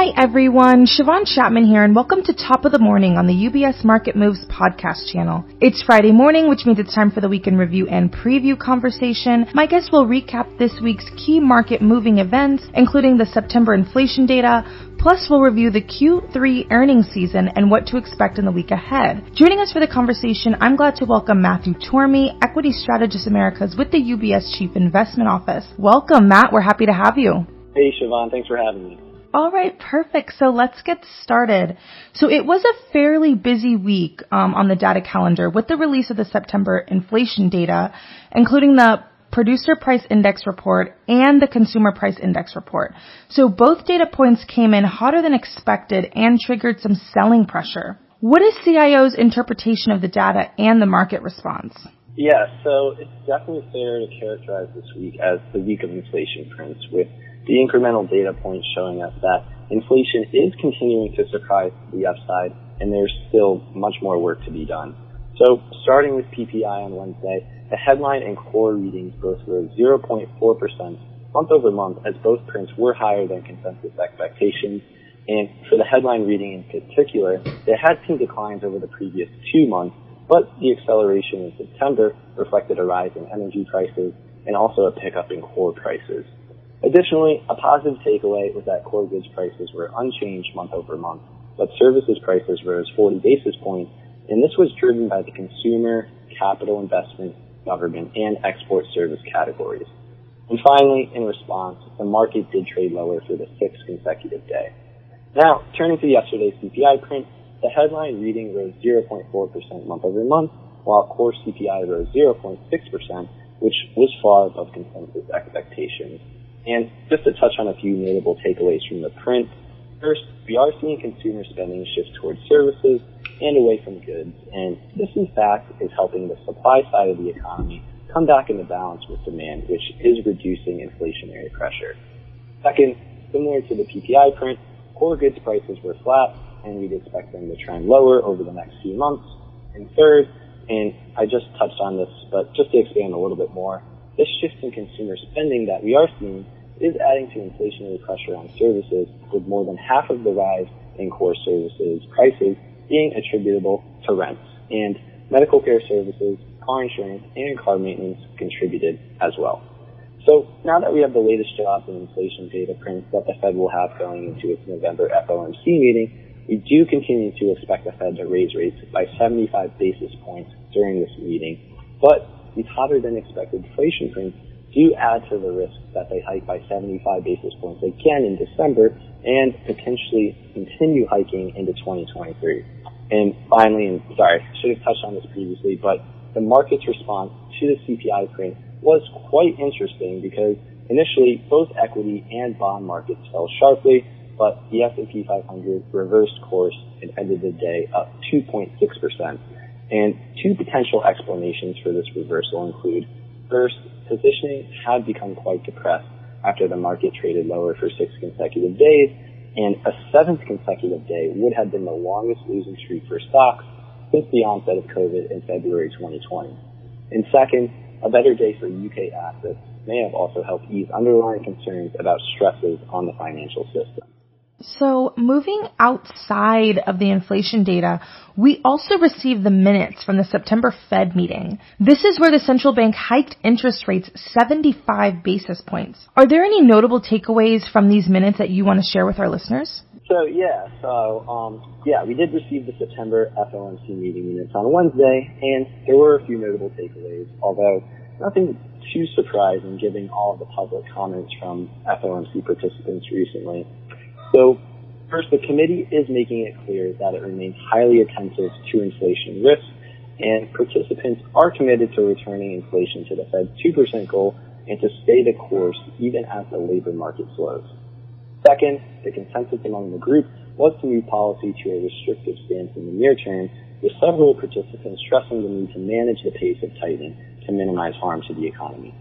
Hi everyone, Siobhan Chapman here and welcome to Top of the Morning on the UBS Market Moves podcast channel. It's Friday morning, which means it's time for the weekend review and preview conversation. My guests will recap this week's key market moving events, including the September inflation data, Plus, we'll review the Q3 earnings season and what to expect in the week ahead. Joining us for the conversation, I'm glad to welcome Matthew Tormey, Equity Strategist Americas with the UBS Chief Investment Office. Welcome, Matt. We're happy to have you. Hey, Siobhan. Thanks for having me. All right, perfect. So let's get started. So it was a fairly busy week um, on the data calendar with the release of the September inflation data, including the producer price index report and the consumer price index report. So both data points came in hotter than expected and triggered some selling pressure. What is CIO's interpretation of the data and the market response? Yeah, so it's definitely fair to characterize this week as the week of inflation prints with the incremental data points showing us that inflation is continuing to surprise the upside and there's still much more work to be done. So starting with PPI on Wednesday, the headline and core readings both rose 0.4% month over month as both prints were higher than consensus expectations. And for the headline reading in particular, they had seen declines over the previous two months, but the acceleration in September reflected a rise in energy prices and also a pickup in core prices. Additionally, a positive takeaway was that core goods prices were unchanged month over month, but services prices rose 40 basis points, and this was driven by the consumer, capital investment, government, and export service categories. And finally, in response, the market did trade lower for the sixth consecutive day. Now, turning to yesterday's CPI print, the headline reading rose 0.4% month over month, while core CPI rose 0.6%, which was far above consensus expectations. And just to touch on a few notable takeaways from the print, first, we are seeing consumer spending shift towards services and away from goods. And this, in fact, is helping the supply side of the economy come back into balance with demand, which is reducing inflationary pressure. Second, similar to the PPI print, core goods prices were flat, and we'd expect them to trend lower over the next few months. And third, and I just touched on this, but just to expand a little bit more, this shift in consumer spending that we are seeing is adding to inflationary pressure on services, with more than half of the rise in core services prices being attributable to rents. And medical care services, car insurance, and car maintenance contributed as well. So now that we have the latest jobs and inflation data prints that the Fed will have going into its November FOMC meeting, we do continue to expect the Fed to raise rates by 75 basis points during this meeting. But these hotter than expected inflation prints do add to the risk that they hike by 75 basis points again in December and potentially continue hiking into 2023. And finally, and sorry, I should have touched on this previously, but the market's response to the CPI print was quite interesting because initially both equity and bond markets fell sharply, but the S&P 500 reversed course and ended the day up 2.6%. And two potential explanations for this reversal include first, positioning had become quite depressed after the market traded lower for six consecutive days, and a seventh consecutive day would have been the longest losing streak for stocks since the onset of COVID in February 2020. And second, a better day for UK assets may have also helped ease underlying concerns about stresses on the financial system. So moving outside of the inflation data, we also received the minutes from the September Fed meeting. This is where the central bank hiked interest rates 75 basis points. Are there any notable takeaways from these minutes that you want to share with our listeners? So yeah, so um, yeah, we did receive the September FOMC meeting minutes on Wednesday, and there were a few notable takeaways, although nothing too surprising given all of the public comments from FOMC participants recently. So first, the committee is making it clear that it remains highly attentive to inflation risk, and participants are committed to returning inflation to the Fed's 2% goal and to stay the course even as the labor market slows. Second, the consensus among the group was to move policy to a restrictive stance in the near term, with several participants stressing the need to manage the pace of tightening to minimize harm to the economy.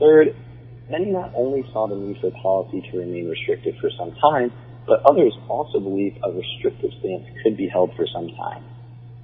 Third, Many not only saw the need for policy to remain restrictive for some time, but others also believe a restrictive stance could be held for some time.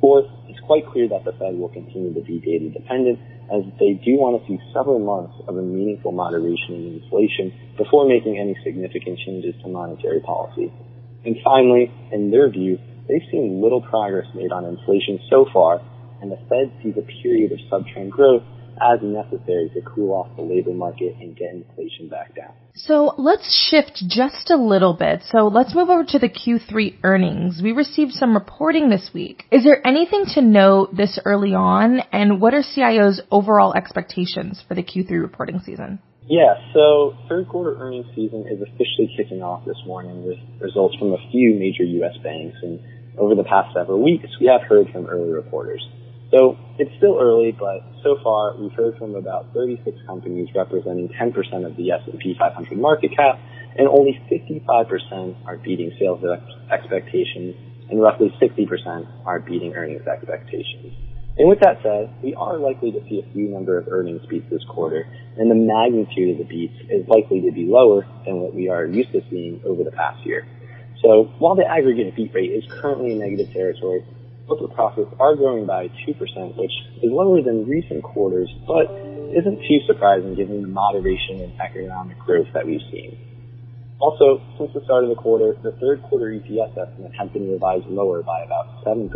Fourth, it's quite clear that the Fed will continue to be data dependent as they do want to see several months of a meaningful moderation in inflation before making any significant changes to monetary policy. And finally, in their view, they've seen little progress made on inflation so far, and the Fed sees a period of subtrend growth as necessary to cool off the labor market and get inflation back down. So let's shift just a little bit. So let's move over to the Q3 earnings. We received some reporting this week. Is there anything to note this early on and what are CIO's overall expectations for the Q3 reporting season? Yeah, so third quarter earnings season is officially kicking off this morning with results from a few major U.S. banks. And over the past several weeks, we have heard from early reporters. So it's still early, but so far we've heard from about 36 companies representing 10% of the S&P 500 market cap, and only 55% are beating sales expectations, and roughly 60% are beating earnings expectations. And with that said, we are likely to see a few number of earnings beats this quarter, and the magnitude of the beats is likely to be lower than what we are used to seeing over the past year. So while the aggregate beat rate is currently in negative territory, corporate profits are growing by 2%, which is lower than recent quarters, but isn't too surprising given the moderation in economic growth that we've seen. Also, since the start of the quarter, the third quarter EPS estimate has been revised lower by about 7%,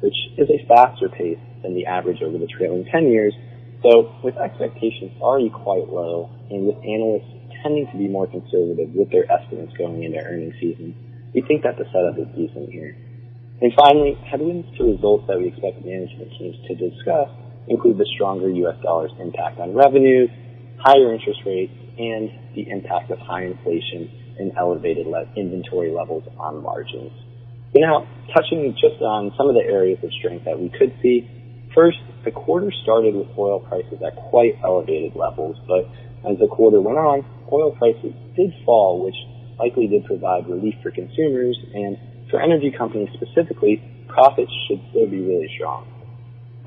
which is a faster pace than the average over the trailing 10 years. So with expectations already quite low and with analysts tending to be more conservative with their estimates going into earnings season, we think that the setup is decent here. And finally, headwinds to results that we expect management teams to discuss include the stronger U.S. dollar's impact on revenues, higher interest rates, and the impact of high inflation and elevated le- inventory levels on margins. Now, touching just on some of the areas of strength that we could see. First, the quarter started with oil prices at quite elevated levels, but as the quarter went on, oil prices did fall, which likely did provide relief for consumers, and for energy companies specifically, profits should still be really strong.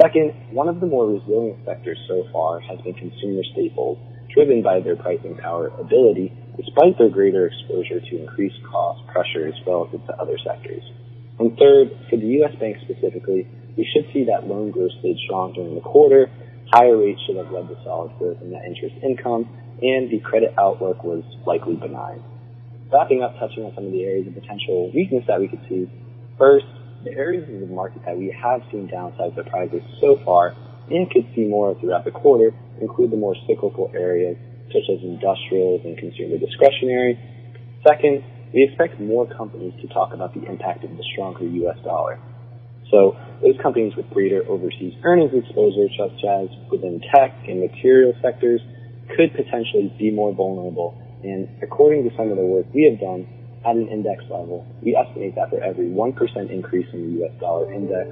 Second, one of the more resilient sectors so far has been consumer staples, driven by their pricing power ability, despite their greater exposure to increased cost pressures relative to other sectors. And third, for the U.S. bank specifically, we should see that loan growth stayed strong during the quarter. Higher rates should have led to solid growth in net interest income, and the credit outlook was likely benign. Wrapping up, touching on some of the areas of potential weakness that we could see. First, the areas of the market that we have seen downside surprises so far and could see more throughout the quarter include the more cyclical areas such as industrials and consumer discretionary. Second, we expect more companies to talk about the impact of the stronger U.S. dollar. So those companies with greater overseas earnings exposure, such as within tech and material sectors, could potentially be more vulnerable. And according to some of the work we have done at an index level, we estimate that for every 1% increase in the U.S. dollar index,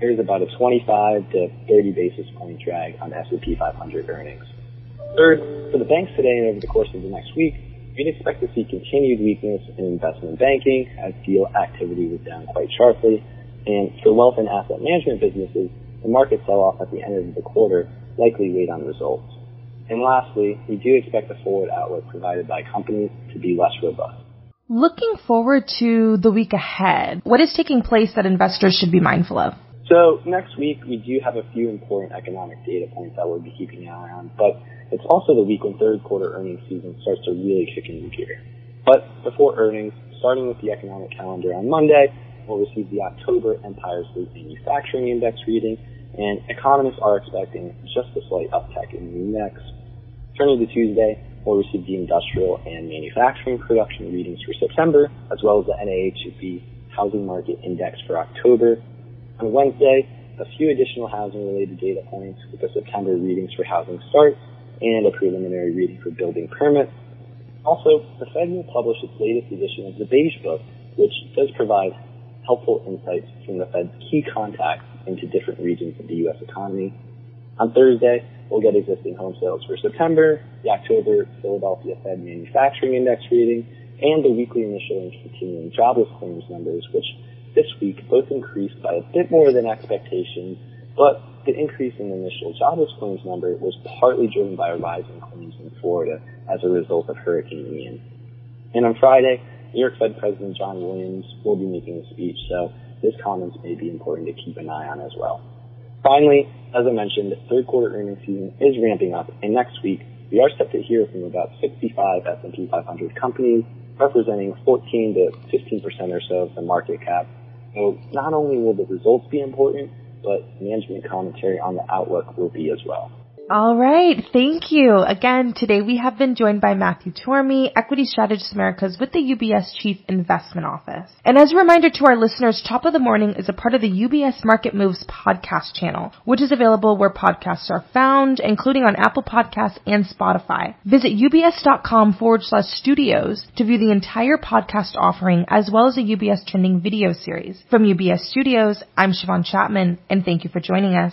there is about a 25 to 30 basis point drag on S&P 500 earnings. Third, for the banks today and over the course of the next week, we'd expect to see continued weakness in investment banking as deal activity was down quite sharply. And for wealth and asset management businesses, the market sell-off at the end of the quarter likely weighed on results. And lastly, we do expect the forward outlook provided by companies to be less robust. Looking forward to the week ahead, what is taking place that investors should be mindful of? So next week, we do have a few important economic data points that we'll be keeping an eye on, but it's also the week when third quarter earnings season starts to really kick into gear. But before earnings, starting with the economic calendar on Monday, we'll receive the October Empire State Manufacturing Index reading, and economists are expecting just a slight uptick in the index. Turning to Tuesday, we'll receive the industrial and manufacturing production readings for September, as well as the NAHB Housing Market Index for October. On Wednesday, a few additional housing-related data points with the September readings for housing starts and a preliminary reading for building permits. Also, the Fed will publish its latest edition of the Beige Book, which does provide helpful insights from the Fed's key contacts into different regions of the U.S. economy. On Thursday, we'll get existing home sales for September, the October Philadelphia Fed Manufacturing Index reading, and the weekly initial and continuing jobless claims numbers, which this week both increased by a bit more than expectations, but the increase in the initial jobless claims number was partly driven by a rise in claims in Florida as a result of Hurricane Ian. And on Friday, New York Fed President John Williams will be making a speech, so his comments may be important to keep an eye on as well. Finally, as I mentioned, third quarter earnings season is ramping up, and next week we are set to hear from about 65 S&P 500 companies, representing 14 to 15 percent or so of the market cap. So not only will the results be important, but management commentary on the outlook will be as well. All right. Thank you. Again, today we have been joined by Matthew Tormey, Equity Strategist Americas with the UBS Chief Investment Office. And as a reminder to our listeners, Top of the Morning is a part of the UBS Market Moves podcast channel, which is available where podcasts are found, including on Apple Podcasts and Spotify. Visit ubs.com forward slash studios to view the entire podcast offering as well as a UBS trending video series. From UBS Studios, I'm Siobhan Chapman, and thank you for joining us.